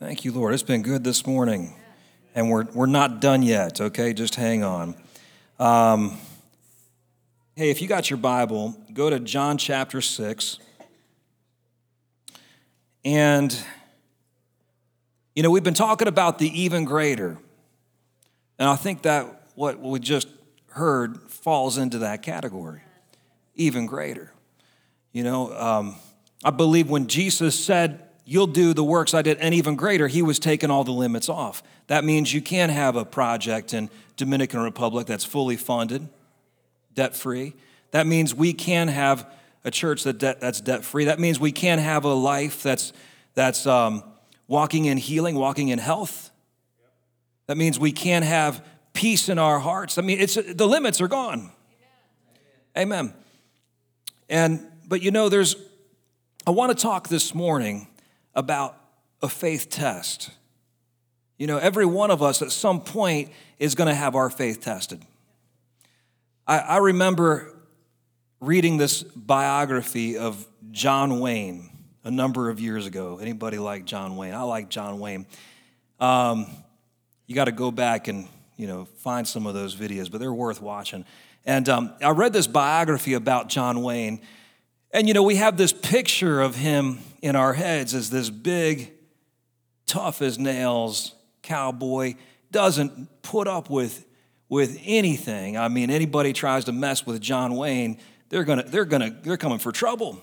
Thank you, Lord. It's been good this morning. And we're, we're not done yet, okay? Just hang on. Um, hey, if you got your Bible, go to John chapter 6. And, you know, we've been talking about the even greater. And I think that what we just heard falls into that category even greater. You know, um, I believe when Jesus said, You'll do the works I did, and even greater, he was taking all the limits off. That means you can't have a project in Dominican Republic that's fully funded, debt free. That means we can have a church that de- that's debt free. That means we can have a life that's, that's um, walking in healing, walking in health. That means we can have peace in our hearts. I mean, it's, the limits are gone. Amen. Amen. And, but you know, there's, I want to talk this morning about a faith test. You know, every one of us at some point is going to have our faith tested. I, I, remember reading this biography of John Wayne a number of years ago. Anybody like John Wayne? I like John Wayne. Um, you got to go back and you know find some of those videos, but they're worth watching. And um, I read this biography about John Wayne, and you know we have this picture of him in our heads as this big, tough as nails cowboy, doesn't put up with, with anything. I mean, anybody tries to mess with John Wayne, they're gonna, they're gonna, they're coming for trouble.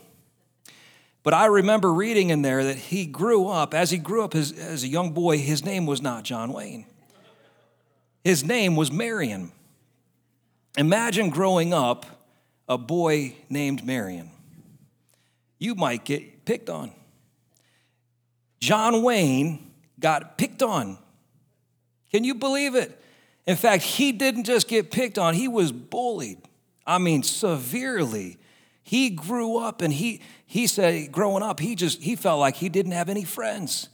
But I remember reading in there that he grew up, as he grew up as, as a young boy, his name was not John Wayne. His name was Marion. Imagine growing up a boy named Marion. You might get picked on. John Wayne got picked on. Can you believe it? In fact, he didn't just get picked on, he was bullied. I mean, severely. He grew up and he he said growing up, he just he felt like he didn't have any friends.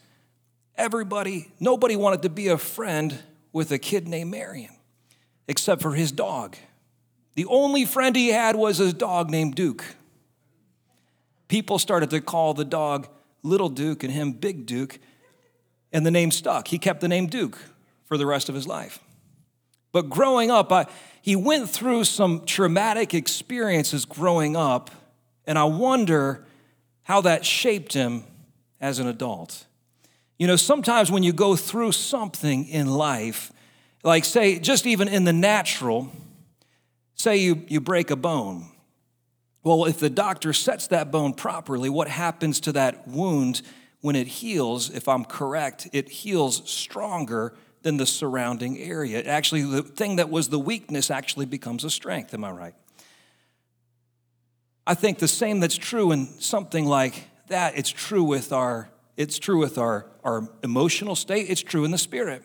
Everybody, nobody wanted to be a friend with a kid named Marion, except for his dog. The only friend he had was his dog named Duke. People started to call the dog Little Duke and him Big Duke, and the name stuck. He kept the name Duke for the rest of his life. But growing up, I, he went through some traumatic experiences growing up, and I wonder how that shaped him as an adult. You know, sometimes when you go through something in life, like say, just even in the natural, say you, you break a bone. Well, if the doctor sets that bone properly, what happens to that wound when it heals, if I'm correct, it heals stronger than the surrounding area. Actually, the thing that was the weakness actually becomes a strength. Am I right? I think the same that's true in something like that, it's true with our, it's true with our, our emotional state, it's true in the spirit.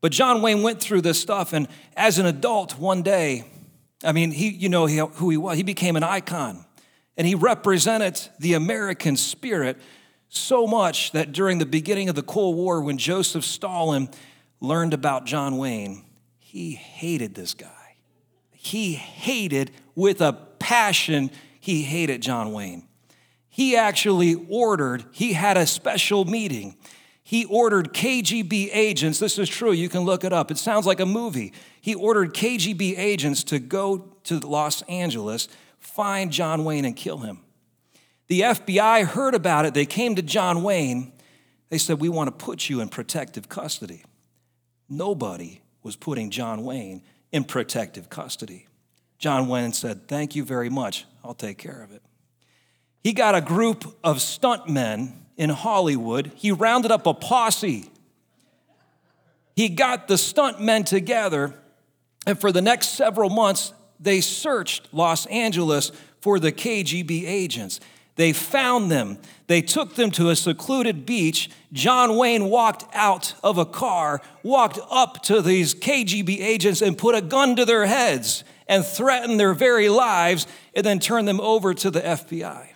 But John Wayne went through this stuff, and as an adult, one day, I mean, he, you know who he was. He became an icon, and he represented the American spirit so much that during the beginning of the Cold War, when Joseph Stalin learned about John Wayne, he hated this guy. He hated with a passion, he hated John Wayne. He actually ordered, he had a special meeting. He ordered KGB agents, this is true, you can look it up. It sounds like a movie. He ordered KGB agents to go to Los Angeles, find John Wayne, and kill him. The FBI heard about it. They came to John Wayne. They said, We want to put you in protective custody. Nobody was putting John Wayne in protective custody. John Wayne said, Thank you very much. I'll take care of it. He got a group of stuntmen in Hollywood. He rounded up a posse. He got the stuntmen together, and for the next several months, they searched Los Angeles for the KGB agents. They found them. They took them to a secluded beach. John Wayne walked out of a car, walked up to these KGB agents, and put a gun to their heads and threatened their very lives, and then turned them over to the FBI.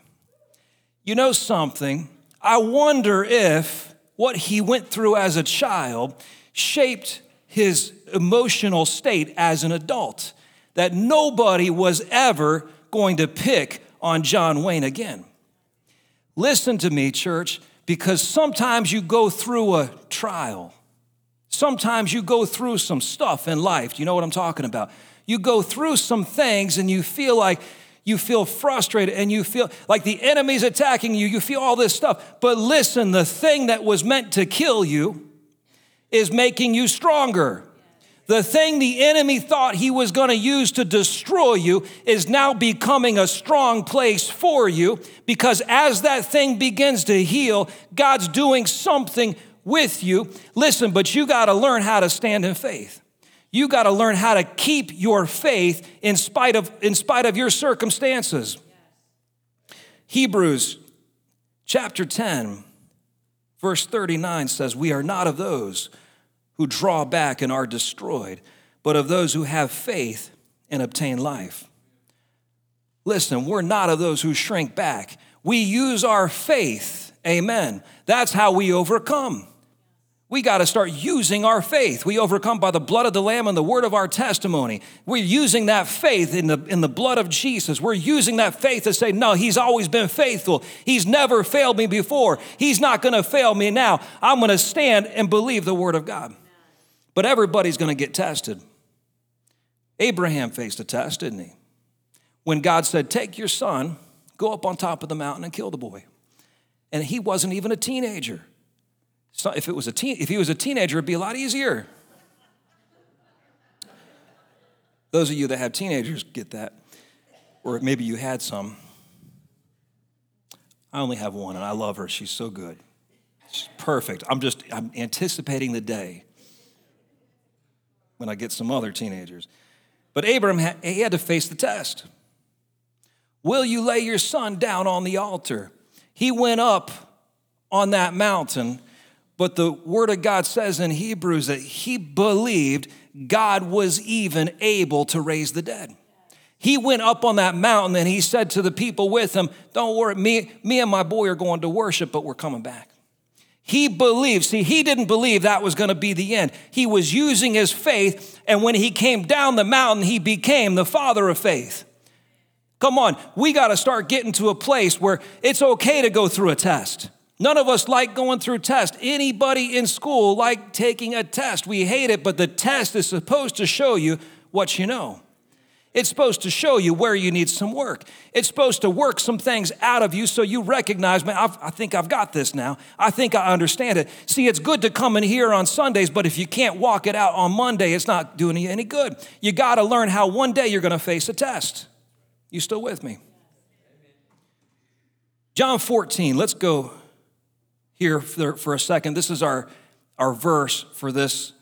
You know something? I wonder if what he went through as a child shaped his emotional state as an adult, that nobody was ever going to pick on John Wayne again. Listen to me, church, because sometimes you go through a trial. Sometimes you go through some stuff in life. Do you know what I'm talking about? You go through some things and you feel like you feel frustrated and you feel like the enemy's attacking you. You feel all this stuff. But listen, the thing that was meant to kill you is making you stronger. The thing the enemy thought he was going to use to destroy you is now becoming a strong place for you because as that thing begins to heal, God's doing something with you. Listen, but you got to learn how to stand in faith. You got to learn how to keep your faith in spite of in spite of your circumstances. Hebrews chapter 10 verse 39 says, "We are not of those who draw back and are destroyed, but of those who have faith and obtain life. Listen, we're not of those who shrink back. We use our faith. Amen. That's how we overcome. We got to start using our faith. We overcome by the blood of the Lamb and the word of our testimony. We're using that faith in the, in the blood of Jesus. We're using that faith to say, No, He's always been faithful. He's never failed me before. He's not going to fail me now. I'm going to stand and believe the word of God. But everybody's going to get tested. Abraham faced a test, didn't he? When God said, Take your son, go up on top of the mountain and kill the boy. And he wasn't even a teenager. So if, it was a teen, if he was a teenager, it'd be a lot easier. Those of you that have teenagers get that, or maybe you had some. I only have one, and I love her. She's so good. She's perfect. I'm just I'm anticipating the day when I get some other teenagers. But Abram, he had to face the test. Will you lay your son down on the altar? He went up on that mountain, but the word of God says in Hebrews that he believed God was even able to raise the dead. He went up on that mountain and he said to the people with him, Don't worry, me, me and my boy are going to worship, but we're coming back. He believed. See, he didn't believe that was going to be the end. He was using his faith, and when he came down the mountain, he became the father of faith. Come on, we got to start getting to a place where it's okay to go through a test. None of us like going through tests. Anybody in school like taking a test. We hate it, but the test is supposed to show you what you know. It's supposed to show you where you need some work. It's supposed to work some things out of you so you recognize, man, I've, i think I've got this now. I think I understand it. See, it's good to come in here on Sundays, but if you can't walk it out on Monday, it's not doing you any good. You got to learn how one day you're going to face a test. You still with me? John 14, let's go here for, for a second. This is our, our verse for this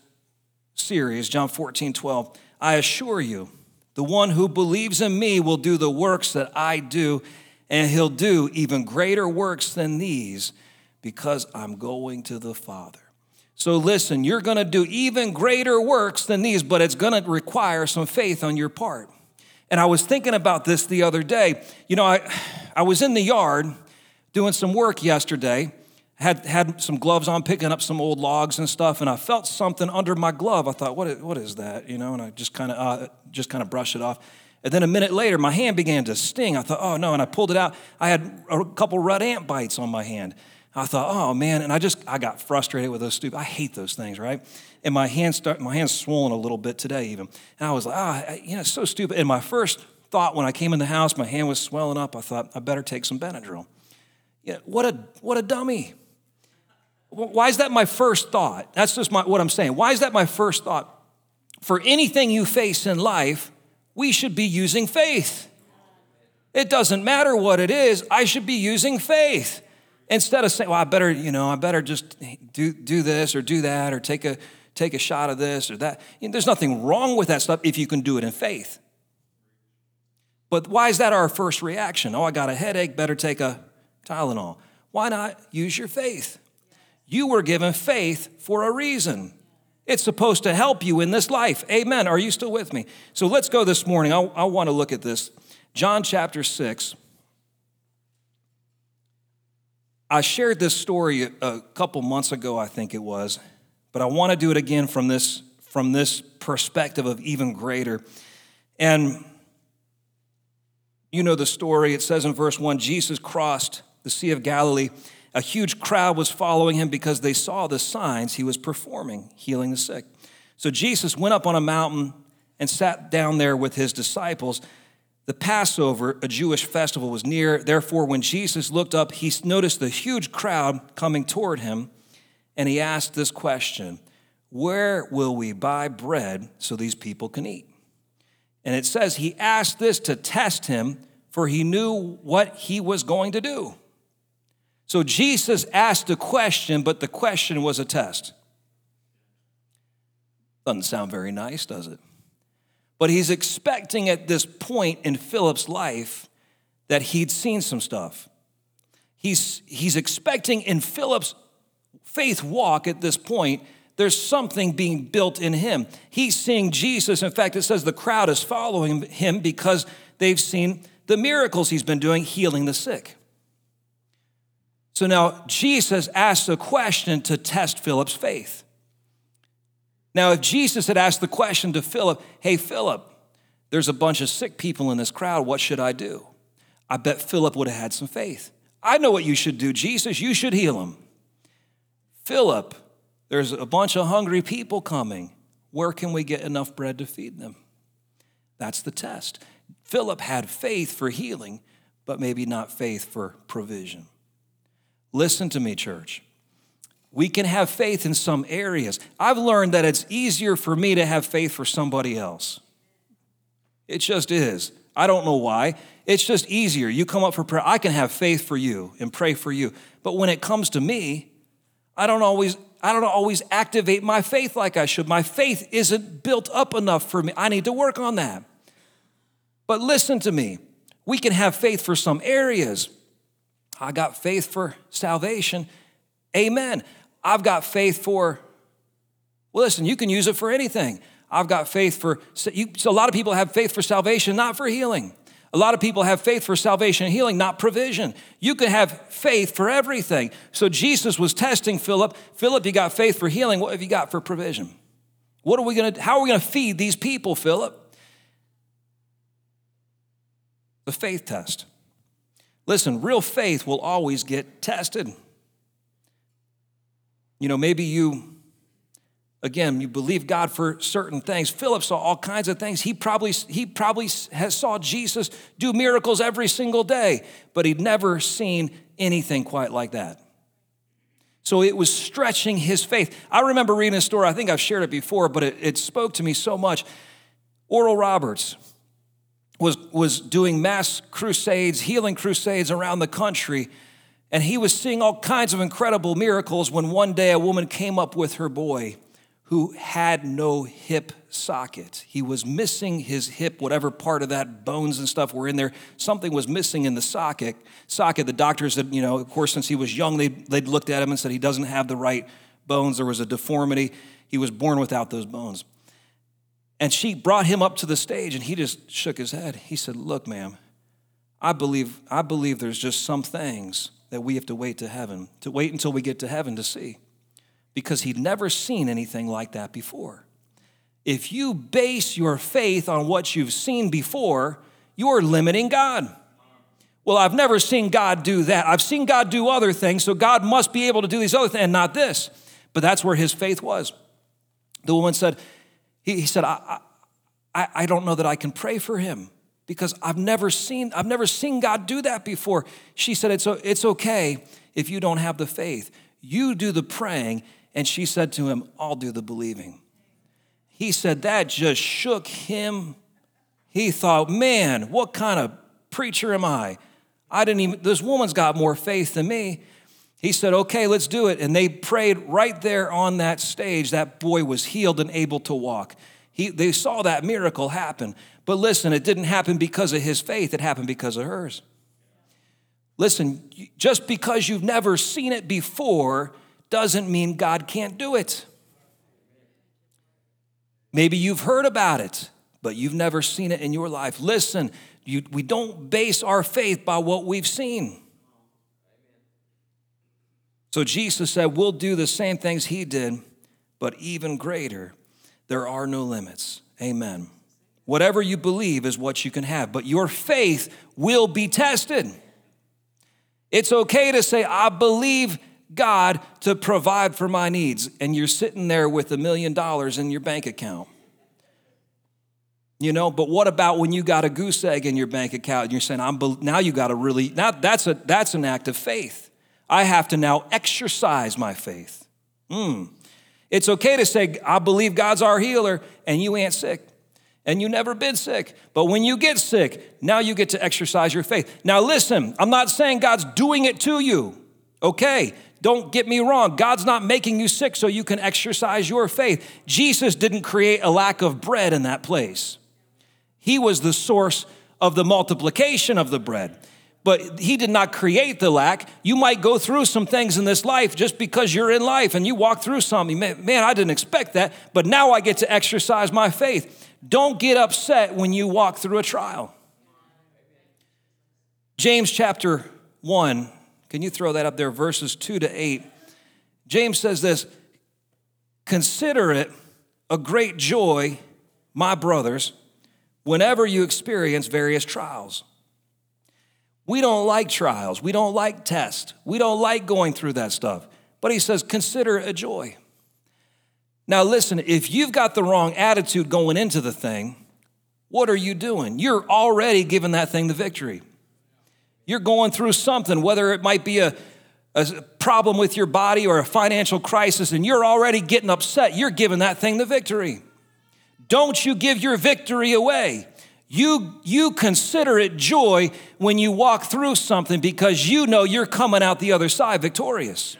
series, John 14, 12. I assure you, the one who believes in me will do the works that I do, and he'll do even greater works than these because I'm going to the Father. So listen, you're going to do even greater works than these, but it's going to require some faith on your part. And I was thinking about this the other day. You know, I, I was in the yard doing some work yesterday, had had some gloves on, picking up some old logs and stuff, and I felt something under my glove. I thought, what is, what is that? You know, and I just kind of uh, just kind of brushed it off. And then a minute later, my hand began to sting. I thought, oh no, and I pulled it out. I had a couple red ant bites on my hand. I thought, oh man, and I just I got frustrated with those stupid. I hate those things, right? And my hand start my hand's swollen a little bit today even. And I was like, ah, oh, you know, it's so stupid. And my first thought when I came in the house, my hand was swelling up. I thought I better take some Benadryl. Yeah, what a what a dummy. Why is that my first thought? That's just my, what I'm saying. Why is that my first thought? For anything you face in life, we should be using faith. It doesn't matter what it is, I should be using faith. Instead of saying, well, I better, you know, I better just do, do this or do that or take a, take a shot of this or that. You know, there's nothing wrong with that stuff if you can do it in faith. But why is that our first reaction? Oh, I got a headache, better take a Tylenol. Why not use your faith? You were given faith for a reason. It's supposed to help you in this life. Amen. Are you still with me? So let's go this morning. I, I want to look at this. John chapter 6. I shared this story a couple months ago, I think it was, but I want to do it again from this, from this perspective of even greater. And you know the story. It says in verse 1 Jesus crossed the Sea of Galilee A huge crowd was following him because they saw the signs he was performing, healing the sick. So Jesus went up on a mountain and sat down there with his disciples. The Passover, a Jewish festival, was near. Therefore, when Jesus looked up, he noticed the huge crowd coming toward him, and he asked this question Where will we buy bread so these people can eat? And it says he asked this to test him, for he knew what he was going to do. So Jesus asked a question, but the question was a test. Doesn't sound very nice, does it? But he's expecting at this point in Philip's life that he'd seen some stuff. He's, he's expecting in Philip's faith walk at this point, there's something being built in him. He's seeing Jesus. In fact, it says the crowd is following him because they've seen the miracles he's been doing healing the sick. So now Jesus asks a question to test Philip's faith. Now, if Jesus had asked the question to Philip, hey, Philip, there's a bunch of sick people in this crowd, what should I do? I bet Philip would have had some faith. I know what you should do, Jesus, you should heal them. Philip, there's a bunch of hungry people coming. Where can we get enough bread to feed them? That's the test. Philip had faith for healing, but maybe not faith for provision. Listen to me, church. We can have faith in some areas. I've learned that it's easier for me to have faith for somebody else. It just is. I don't know why. It's just easier. You come up for prayer, I can have faith for you and pray for you. But when it comes to me, I don't always I don't always activate my faith like I should. My faith isn't built up enough for me. I need to work on that. But listen to me. We can have faith for some areas. I got faith for salvation. Amen. I've got faith for, well, listen, you can use it for anything. I've got faith for, you, so a lot of people have faith for salvation, not for healing. A lot of people have faith for salvation and healing, not provision. You can have faith for everything. So Jesus was testing Philip. Philip, you got faith for healing. What have you got for provision? What are we to, how are we going to feed these people, Philip? The faith test. Listen, real faith will always get tested. You know, maybe you, again, you believe God for certain things. Philip saw all kinds of things. He probably, he probably has saw Jesus do miracles every single day, but he'd never seen anything quite like that. So it was stretching his faith. I remember reading a story, I think I've shared it before, but it, it spoke to me so much. Oral Roberts, was, was doing mass crusades, healing crusades around the country. And he was seeing all kinds of incredible miracles when one day a woman came up with her boy who had no hip socket. He was missing his hip, whatever part of that bones and stuff were in there. Something was missing in the socket. Socket. The doctors said, you know, of course, since he was young, they they'd looked at him and said he doesn't have the right bones. There was a deformity. He was born without those bones. And she brought him up to the stage and he just shook his head. He said, Look, ma'am, I believe, I believe there's just some things that we have to wait to heaven, to wait until we get to heaven to see. Because he'd never seen anything like that before. If you base your faith on what you've seen before, you're limiting God. Well, I've never seen God do that. I've seen God do other things, so God must be able to do these other things and not this. But that's where his faith was. The woman said, he, he said, I, I, I don't know that I can pray for him because I've never seen, I've never seen God do that before. She said, it's, it's okay if you don't have the faith. You do the praying. And she said to him, I'll do the believing. He said, that just shook him. He thought, man, what kind of preacher am I? I didn't even, this woman's got more faith than me. He said, okay, let's do it. And they prayed right there on that stage. That boy was healed and able to walk. He, they saw that miracle happen. But listen, it didn't happen because of his faith, it happened because of hers. Listen, just because you've never seen it before doesn't mean God can't do it. Maybe you've heard about it, but you've never seen it in your life. Listen, you, we don't base our faith by what we've seen. So Jesus said, We'll do the same things he did, but even greater. There are no limits. Amen. Whatever you believe is what you can have, but your faith will be tested. It's okay to say, I believe God to provide for my needs, and you're sitting there with a million dollars in your bank account. You know, but what about when you got a goose egg in your bank account and you're saying, I'm be- now you got to really, now that's, a, that's an act of faith. I have to now exercise my faith. Mm. It's okay to say, I believe God's our healer, and you ain't sick. And you never been sick. But when you get sick, now you get to exercise your faith. Now, listen, I'm not saying God's doing it to you. Okay, don't get me wrong. God's not making you sick so you can exercise your faith. Jesus didn't create a lack of bread in that place. He was the source of the multiplication of the bread. But he did not create the lack. You might go through some things in this life just because you're in life and you walk through something. Man, I didn't expect that, but now I get to exercise my faith. Don't get upset when you walk through a trial. James chapter 1, can you throw that up there, verses 2 to 8? James says this Consider it a great joy, my brothers whenever you experience various trials. We don't like trials. We don't like tests. We don't like going through that stuff. But he says, consider it a joy. Now, listen, if you've got the wrong attitude going into the thing, what are you doing? You're already giving that thing the victory. You're going through something, whether it might be a, a problem with your body or a financial crisis, and you're already getting upset. You're giving that thing the victory. Don't you give your victory away. You, you consider it joy when you walk through something because you know you're coming out the other side victorious.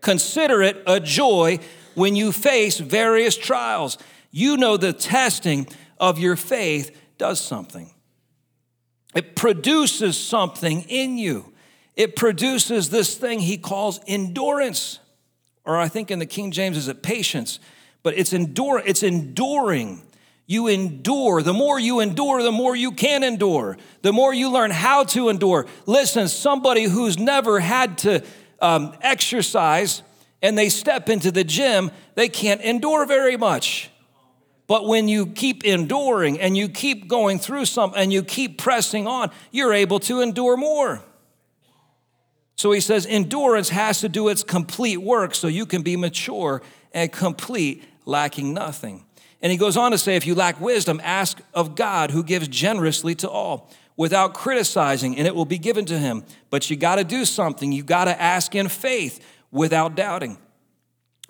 Consider it a joy when you face various trials. You know the testing of your faith does something, it produces something in you. It produces this thing he calls endurance, or I think in the King James is it patience but it's endure it's enduring you endure the more you endure the more you can endure. The more you learn how to endure. Listen somebody who's never had to um, exercise and they step into the gym they can't endure very much. But when you keep enduring and you keep going through something and you keep pressing on you're able to endure more. So he says endurance has to do its complete work so you can be mature and complete, lacking nothing. And he goes on to say, if you lack wisdom, ask of God who gives generously to all without criticizing, and it will be given to him. But you got to do something. You got to ask in faith without doubting.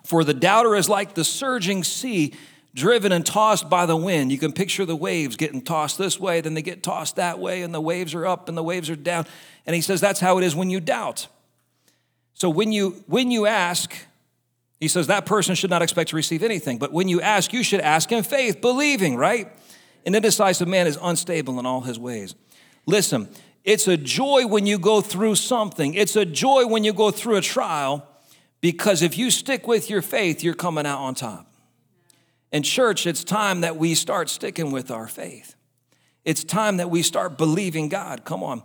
For the doubter is like the surging sea driven and tossed by the wind. You can picture the waves getting tossed this way, then they get tossed that way, and the waves are up and the waves are down. And he says that's how it is when you doubt. So when you when you ask, he says that person should not expect to receive anything. But when you ask, you should ask in faith, believing, right? An indecisive man is unstable in all his ways. Listen, it's a joy when you go through something, it's a joy when you go through a trial, because if you stick with your faith, you're coming out on top. In church, it's time that we start sticking with our faith. It's time that we start believing God. Come on.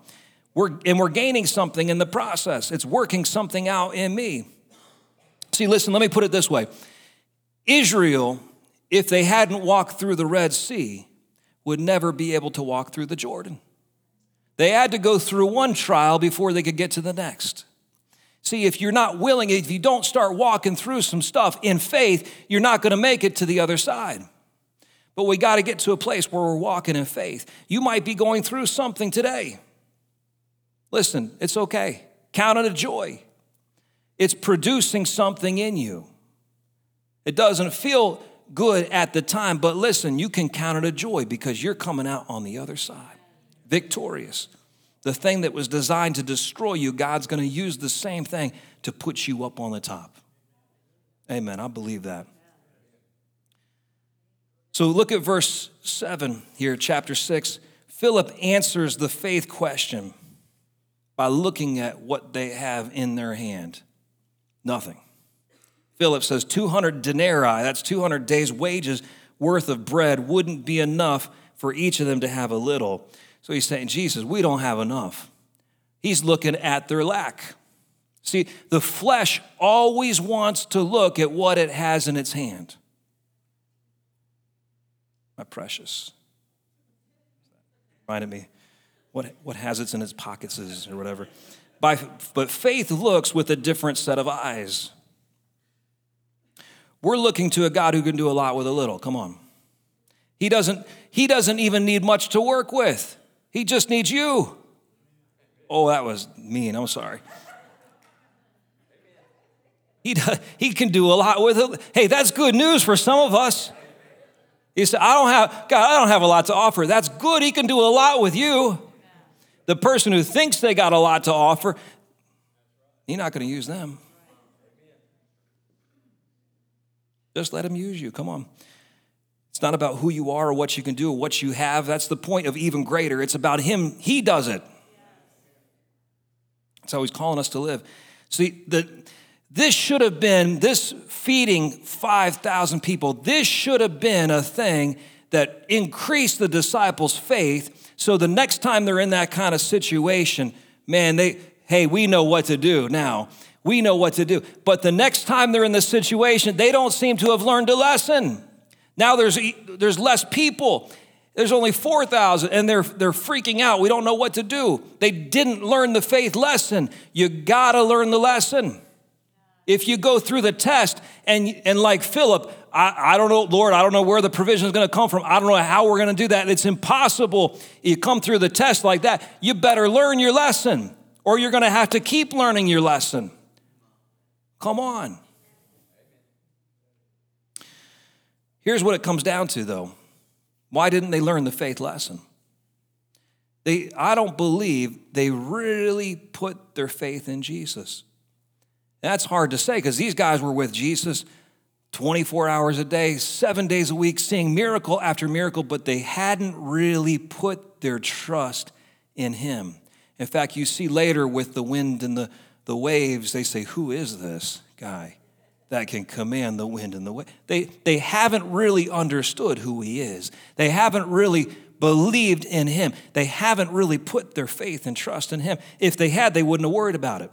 We're, and we're gaining something in the process. It's working something out in me. See, listen, let me put it this way Israel, if they hadn't walked through the Red Sea, would never be able to walk through the Jordan. They had to go through one trial before they could get to the next. See, if you're not willing, if you don't start walking through some stuff in faith, you're not going to make it to the other side. But we got to get to a place where we're walking in faith. You might be going through something today. Listen, it's okay. Count it a joy. It's producing something in you. It doesn't feel good at the time, but listen, you can count it a joy because you're coming out on the other side, victorious. The thing that was designed to destroy you, God's going to use the same thing to put you up on the top. Amen. I believe that. So look at verse 7 here, chapter 6. Philip answers the faith question by looking at what they have in their hand. Nothing. Philip says 200 denarii, that's 200 days' wages worth of bread, wouldn't be enough for each of them to have a little. So he's saying, Jesus, we don't have enough. He's looking at their lack. See, the flesh always wants to look at what it has in its hand. My precious. Reminded me, what, what has it in its pockets is, or whatever. By, but faith looks with a different set of eyes. We're looking to a God who can do a lot with a little. Come on. He doesn't, he doesn't even need much to work with. He just needs you. Oh, that was mean. I'm sorry. He, does, he can do a lot with it. Hey, that's good news for some of us. He said, I don't have, God, I don't have a lot to offer. That's good. He can do a lot with you. The person who thinks they got a lot to offer, you're not going to use them. Just let him use you. Come on. It's not about who you are or what you can do or what you have. That's the point of even greater. It's about him. He does it. That's how he's calling us to live. See, the, this should have been, this feeding 5,000 people, this should have been a thing that increased the disciples' faith. So the next time they're in that kind of situation, man, they, hey, we know what to do now. We know what to do. But the next time they're in this situation, they don't seem to have learned a lesson. Now there's, there's less people. There's only 4,000 and they're, they're freaking out. We don't know what to do. They didn't learn the faith lesson. You gotta learn the lesson. If you go through the test and, and like Philip, I, I don't know, Lord, I don't know where the provision is going to come from. I don't know how we're going to do that. It's impossible. You come through the test like that, you better learn your lesson or you're going to have to keep learning your lesson. Come on. Here's what it comes down to, though. Why didn't they learn the faith lesson? They, I don't believe they really put their faith in Jesus. That's hard to say because these guys were with Jesus 24 hours a day, seven days a week, seeing miracle after miracle, but they hadn't really put their trust in him. In fact, you see later with the wind and the, the waves, they say, Who is this guy that can command the wind and the wave? They, they haven't really understood who he is. They haven't really believed in him. They haven't really put their faith and trust in him. If they had, they wouldn't have worried about it.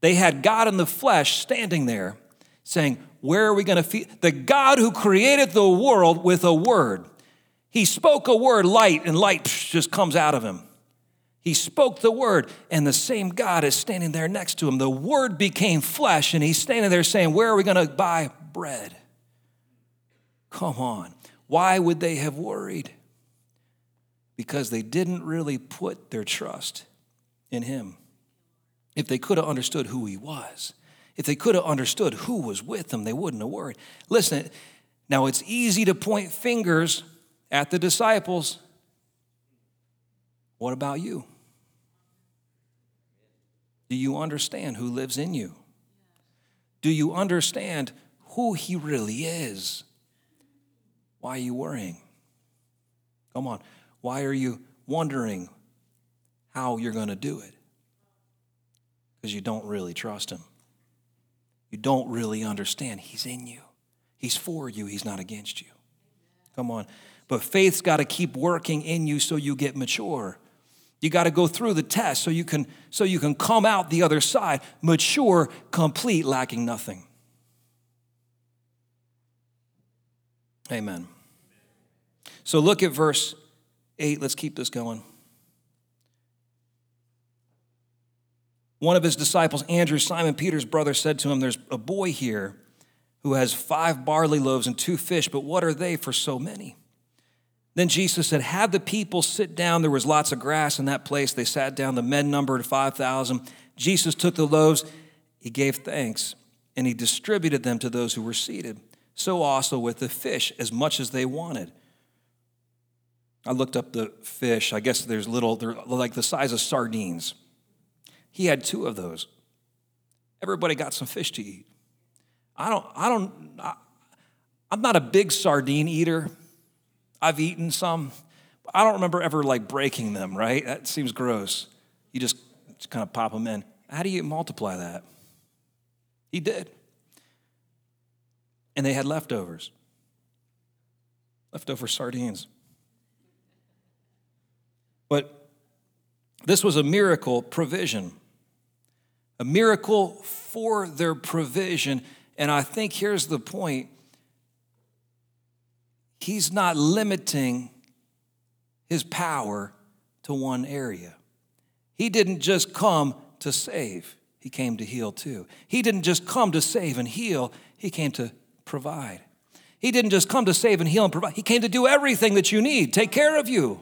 They had God in the flesh standing there saying, Where are we going to feed? The God who created the world with a word. He spoke a word, light, and light just comes out of him. He spoke the word, and the same God is standing there next to him. The word became flesh, and he's standing there saying, Where are we going to buy bread? Come on. Why would they have worried? Because they didn't really put their trust in him if they could have understood who he was, if they could have understood who was with them, they wouldn't have worried. Listen, now it's easy to point fingers at the disciples. What about you? Do you understand who lives in you? Do you understand who he really is? Why are you worrying? Come on. Why are you wondering how you're going to do it? Because you don't really trust him. You don't really understand. He's in you, He's for you, He's not against you. Come on. But faith's got to keep working in you so you get mature. You got to go through the test so you can so you can come out the other side mature, complete, lacking nothing. Amen. So look at verse 8. Let's keep this going. One of his disciples, Andrew, Simon Peter's brother, said to him, There's a boy here who has five barley loaves and two fish, but what are they for so many? Then Jesus said, Have the people sit down. There was lots of grass in that place. They sat down. The men numbered 5,000. Jesus took the loaves, he gave thanks, and he distributed them to those who were seated. So also with the fish, as much as they wanted. I looked up the fish. I guess there's little, they're like the size of sardines. He had two of those. Everybody got some fish to eat. I don't, I don't, I, I'm not a big sardine eater. I've eaten some. But I don't remember ever like breaking them, right? That seems gross. You just, just kind of pop them in. How do you multiply that? He did. And they had leftovers. Leftover sardines. But this was a miracle provision a miracle for their provision. And I think here's the point He's not limiting his power to one area. He didn't just come to save, he came to heal too. He didn't just come to save and heal, he came to provide. He didn't just come to save and heal and provide, he came to do everything that you need, take care of you.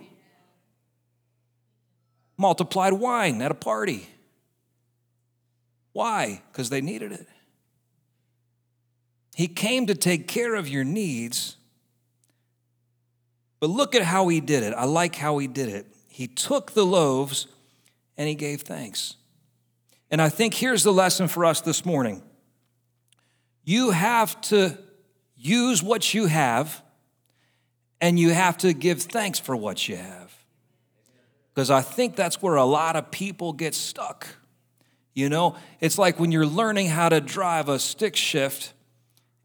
Multiplied wine at a party. Why? Because they needed it. He came to take care of your needs. But look at how he did it. I like how he did it. He took the loaves and he gave thanks. And I think here's the lesson for us this morning you have to use what you have, and you have to give thanks for what you have. Because I think that's where a lot of people get stuck. You know, it's like when you're learning how to drive a stick shift,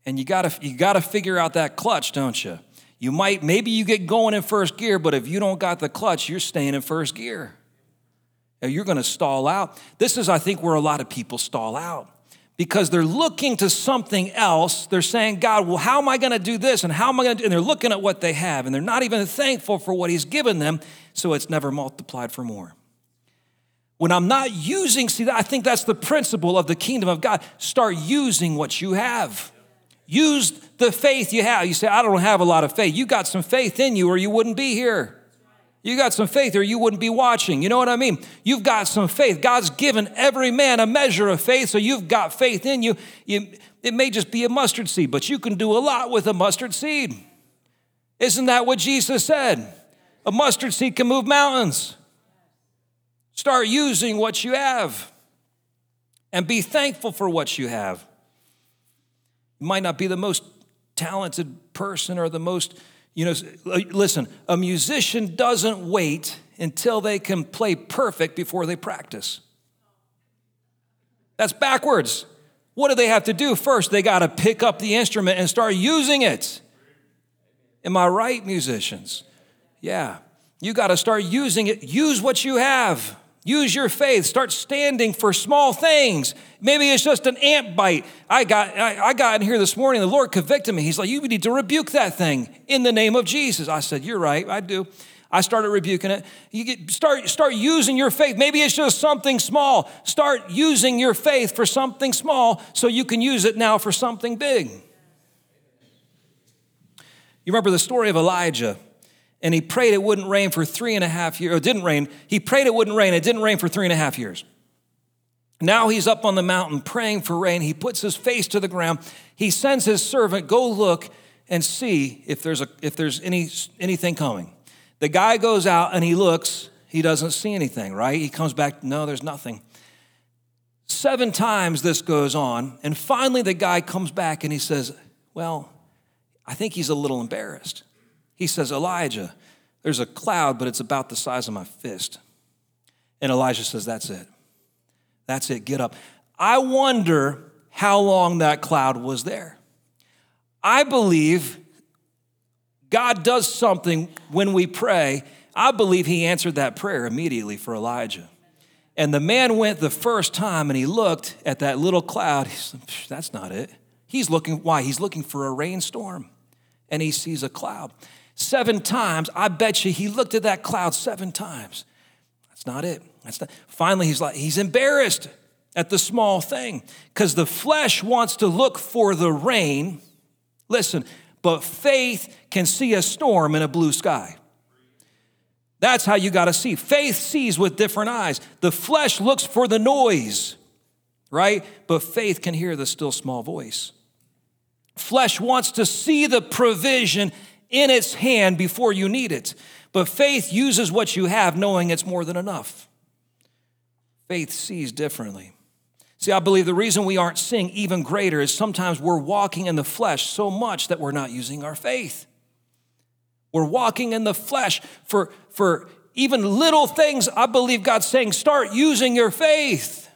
and you gotta, you gotta figure out that clutch, don't you? You might, maybe you get going in first gear, but if you don't got the clutch, you're staying in first gear. And you're gonna stall out. This is, I think, where a lot of people stall out because they're looking to something else. They're saying, God, well, how am I to do this? And how am I going to And they're looking at what they have, and they're not even thankful for what He's given them, so it's never multiplied for more. When I'm not using, see, that I think that's the principle of the kingdom of God. Start using what you have. Use the faith you have. You say, I don't have a lot of faith. You got some faith in you, or you wouldn't be here. You got some faith, or you wouldn't be watching. You know what I mean? You've got some faith. God's given every man a measure of faith, so you've got faith in you. you it may just be a mustard seed, but you can do a lot with a mustard seed. Isn't that what Jesus said? A mustard seed can move mountains. Start using what you have and be thankful for what you have. You might not be the most talented person or the most, you know, listen, a musician doesn't wait until they can play perfect before they practice. That's backwards. What do they have to do? First, they got to pick up the instrument and start using it. Am I right, musicians? Yeah. You got to start using it. Use what you have. Use your faith. Start standing for small things. Maybe it's just an ant bite. I got, I, I, got in here this morning. The Lord convicted me. He's like, You need to rebuke that thing in the name of Jesus. I said, You're right. I do. I started rebuking it. You get, start, start using your faith. Maybe it's just something small. Start using your faith for something small so you can use it now for something big. You remember the story of Elijah and he prayed it wouldn't rain for three and a half years. It didn't rain. He prayed it wouldn't rain. It didn't rain for three and a half years. Now he's up on the mountain praying for rain. He puts his face to the ground. He sends his servant, go look and see if there's, a, if there's any, anything coming. The guy goes out and he looks. He doesn't see anything, right? He comes back, no, there's nothing. Seven times this goes on. And finally, the guy comes back and he says, Well, I think he's a little embarrassed. He says, Elijah, there's a cloud, but it's about the size of my fist. And Elijah says, That's it. That's it. Get up. I wonder how long that cloud was there. I believe God does something when we pray. I believe He answered that prayer immediately for Elijah. And the man went the first time and he looked at that little cloud. He said, That's not it. He's looking, why? He's looking for a rainstorm and he sees a cloud. Seven times, I bet you he looked at that cloud seven times. That's not it. That's not. Finally, he's like, he's embarrassed at the small thing because the flesh wants to look for the rain. Listen, but faith can see a storm in a blue sky. That's how you got to see. Faith sees with different eyes. The flesh looks for the noise, right? But faith can hear the still small voice. Flesh wants to see the provision in its hand before you need it. But faith uses what you have knowing it's more than enough. Faith sees differently. See, I believe the reason we aren't seeing even greater is sometimes we're walking in the flesh so much that we're not using our faith. We're walking in the flesh for, for even little things. I believe God's saying, start using your faith.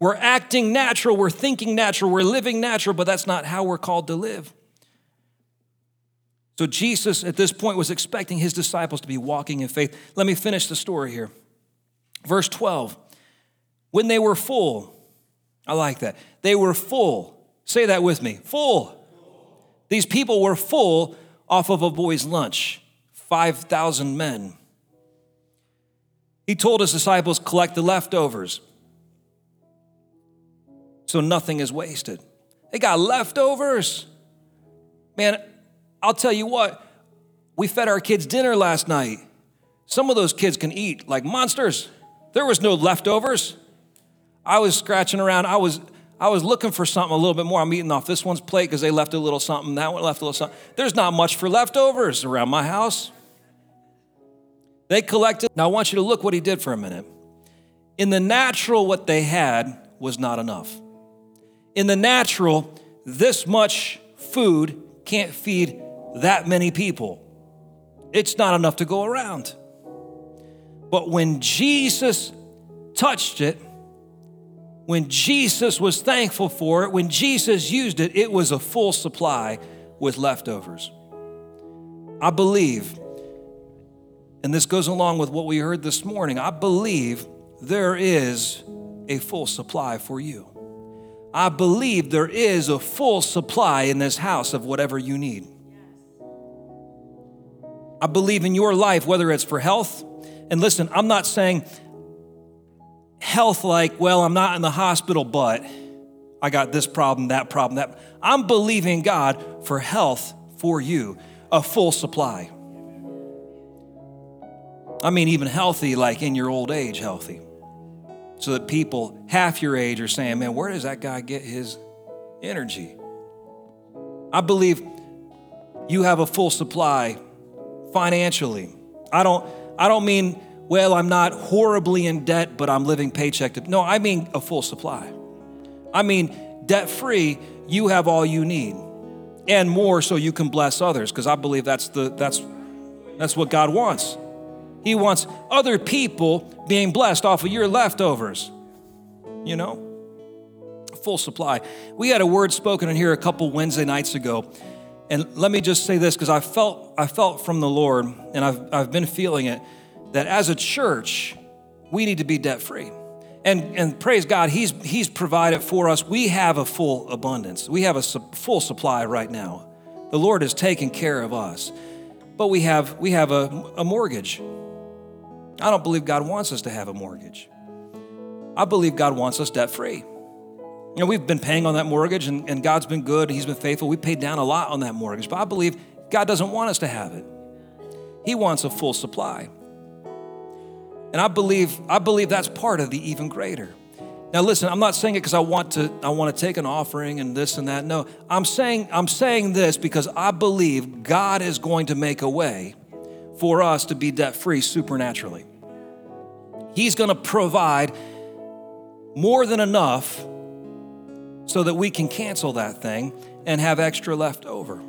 We're acting natural, we're thinking natural, we're living natural, but that's not how we're called to live. So Jesus at this point was expecting his disciples to be walking in faith. Let me finish the story here. Verse 12. When they were full, I like that. They were full. Say that with me. Full. These people were full off of a boy's lunch. 5,000 men. He told his disciples, collect the leftovers so nothing is wasted. They got leftovers. Man, I'll tell you what, we fed our kids dinner last night. Some of those kids can eat like monsters. There was no leftovers. I was scratching around. I was I was looking for something a little bit more. I'm eating off this one's plate because they left a little something. That one left a little something. There's not much for leftovers around my house. They collected. Now I want you to look what he did for a minute. In the natural, what they had was not enough. In the natural, this much food can't feed that many people. It's not enough to go around. But when Jesus touched it, when Jesus was thankful for it, when Jesus used it, it was a full supply with leftovers. I believe, and this goes along with what we heard this morning, I believe there is a full supply for you. I believe there is a full supply in this house of whatever you need. I believe in your life, whether it's for health, and listen, I'm not saying health like, well, I'm not in the hospital, but I got this problem, that problem, that. I'm believing God for health for you, a full supply. I mean, even healthy, like in your old age, healthy. So that people half your age are saying, man, where does that guy get his energy? I believe you have a full supply financially. I don't, I don't mean well, I'm not horribly in debt, but I'm living paycheck to. No, I mean a full supply. I mean debt free, you have all you need and more so you can bless others because I believe that's the that's that's what God wants. He wants other people being blessed off of your leftovers. You know? Full supply. We had a word spoken in here a couple Wednesday nights ago. And let me just say this because I felt I felt from the Lord and I've I've been feeling it that as a church, we need to be debt free. And, and praise God, he's, he's provided for us. We have a full abundance, we have a su- full supply right now. The Lord is taking care of us. But we have, we have a, a mortgage. I don't believe God wants us to have a mortgage. I believe God wants us debt free. You know, we've been paying on that mortgage and, and God's been good. He's been faithful. We paid down a lot on that mortgage, but I believe God doesn't want us to have it. He wants a full supply. And I believe, I believe that's part of the even greater. Now listen, I'm not saying it because I want to I want to take an offering and this and that. No, I'm saying I'm saying this because I believe God is going to make a way for us to be debt free supernaturally. He's going to provide more than enough so that we can cancel that thing and have extra left over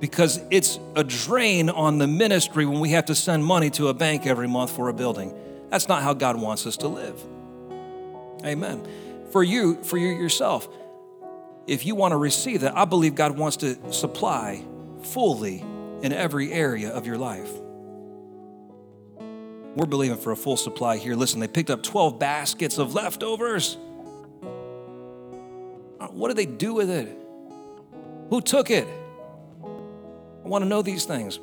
because it's a drain on the ministry when we have to send money to a bank every month for a building. That's not how God wants us to live. Amen. For you, for you yourself, if you want to receive that, I believe God wants to supply fully in every area of your life. We're believing for a full supply here. Listen, they picked up 12 baskets of leftovers. What did they do with it? Who took it? I want to know these things.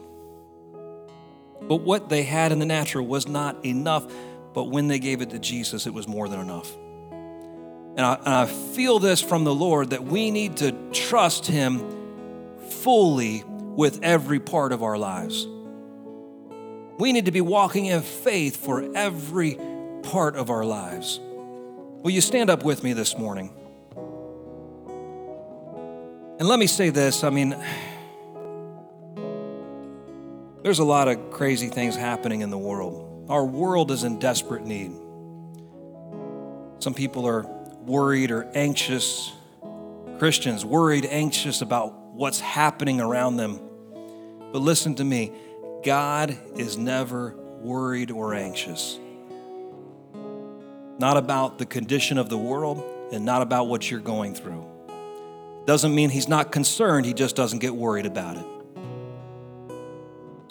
But what they had in the natural was not enough. But when they gave it to Jesus, it was more than enough. And I, and I feel this from the Lord that we need to trust Him fully with every part of our lives. We need to be walking in faith for every part of our lives. Will you stand up with me this morning? And let me say this I mean, there's a lot of crazy things happening in the world. Our world is in desperate need. Some people are worried or anxious. Christians worried, anxious about what's happening around them. But listen to me God is never worried or anxious. Not about the condition of the world and not about what you're going through. Doesn't mean he's not concerned, he just doesn't get worried about it.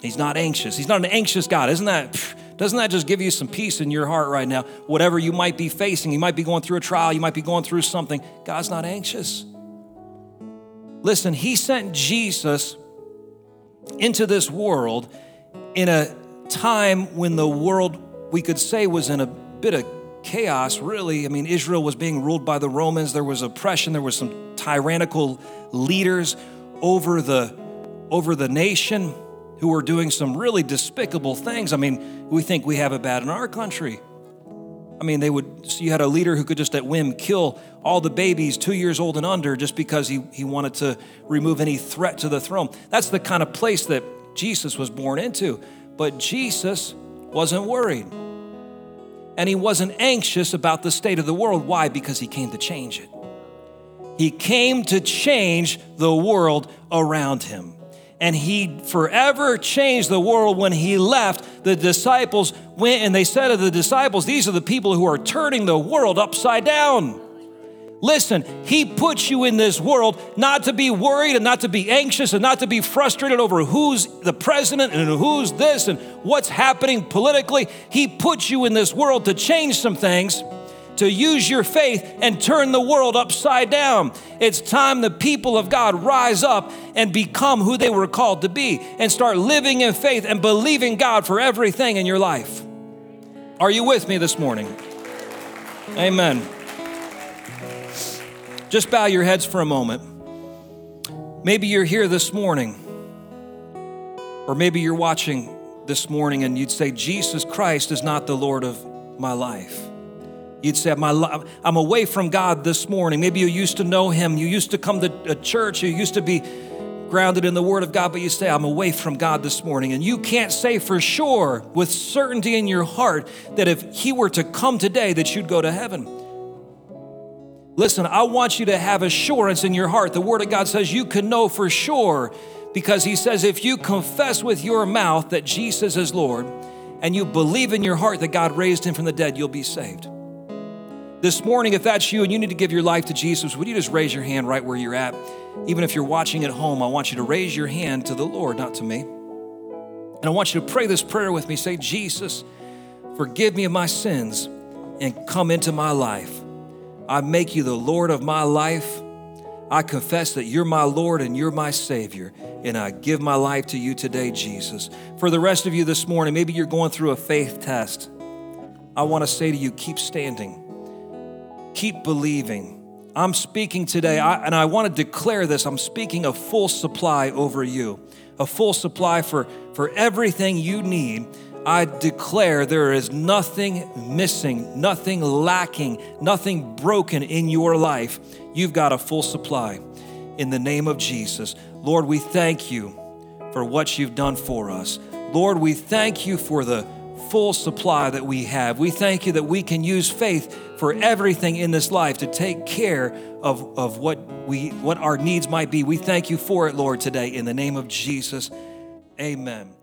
He's not anxious. He's not an anxious God. Isn't that, doesn't that just give you some peace in your heart right now? Whatever you might be facing, you might be going through a trial, you might be going through something. God's not anxious. Listen, He sent Jesus into this world in a time when the world we could say was in a bit of chaos, really. I mean, Israel was being ruled by the Romans. There was oppression. There was some tyrannical leaders over the over the nation who were doing some really despicable things. I mean, we think we have it bad in our country. I mean, they would, so you had a leader who could just at whim kill all the babies two years old and under just because he, he wanted to remove any threat to the throne. That's the kind of place that Jesus was born into. But Jesus wasn't worried. And he wasn't anxious about the state of the world. Why? Because he came to change it. He came to change the world around him. And he forever changed the world when he left. The disciples went and they said to the disciples, These are the people who are turning the world upside down. Listen, He puts you in this world not to be worried and not to be anxious and not to be frustrated over who's the president and who's this and what's happening politically. He puts you in this world to change some things, to use your faith and turn the world upside down. It's time the people of God rise up and become who they were called to be and start living in faith and believing God for everything in your life. Are you with me this morning? Amen. Just bow your heads for a moment. Maybe you're here this morning, or maybe you're watching this morning and you'd say, Jesus Christ is not the Lord of my life. You'd say, "My, I'm away from God this morning. Maybe you used to know Him. You used to come to a church. You used to be grounded in the Word of God, but you say, I'm away from God this morning. And you can't say for sure, with certainty in your heart, that if He were to come today, that you'd go to heaven. Listen, I want you to have assurance in your heart. The Word of God says you can know for sure because He says if you confess with your mouth that Jesus is Lord and you believe in your heart that God raised Him from the dead, you'll be saved. This morning, if that's you and you need to give your life to Jesus, would you just raise your hand right where you're at? Even if you're watching at home, I want you to raise your hand to the Lord, not to me. And I want you to pray this prayer with me. Say, Jesus, forgive me of my sins and come into my life. I make you the Lord of my life. I confess that you're my Lord and you're my Savior, and I give my life to you today, Jesus. For the rest of you this morning, maybe you're going through a faith test. I want to say to you, keep standing, keep believing. I'm speaking today, I, and I want to declare this I'm speaking a full supply over you, a full supply for, for everything you need I declare there is nothing missing, nothing lacking, nothing broken in your life. You've got a full supply in the name of Jesus. Lord, we thank you for what you've done for us. Lord, we thank you for the full supply that we have. We thank you that we can use faith for everything in this life to take care of, of what we what our needs might be. We thank you for it, Lord, today in the name of Jesus. Amen.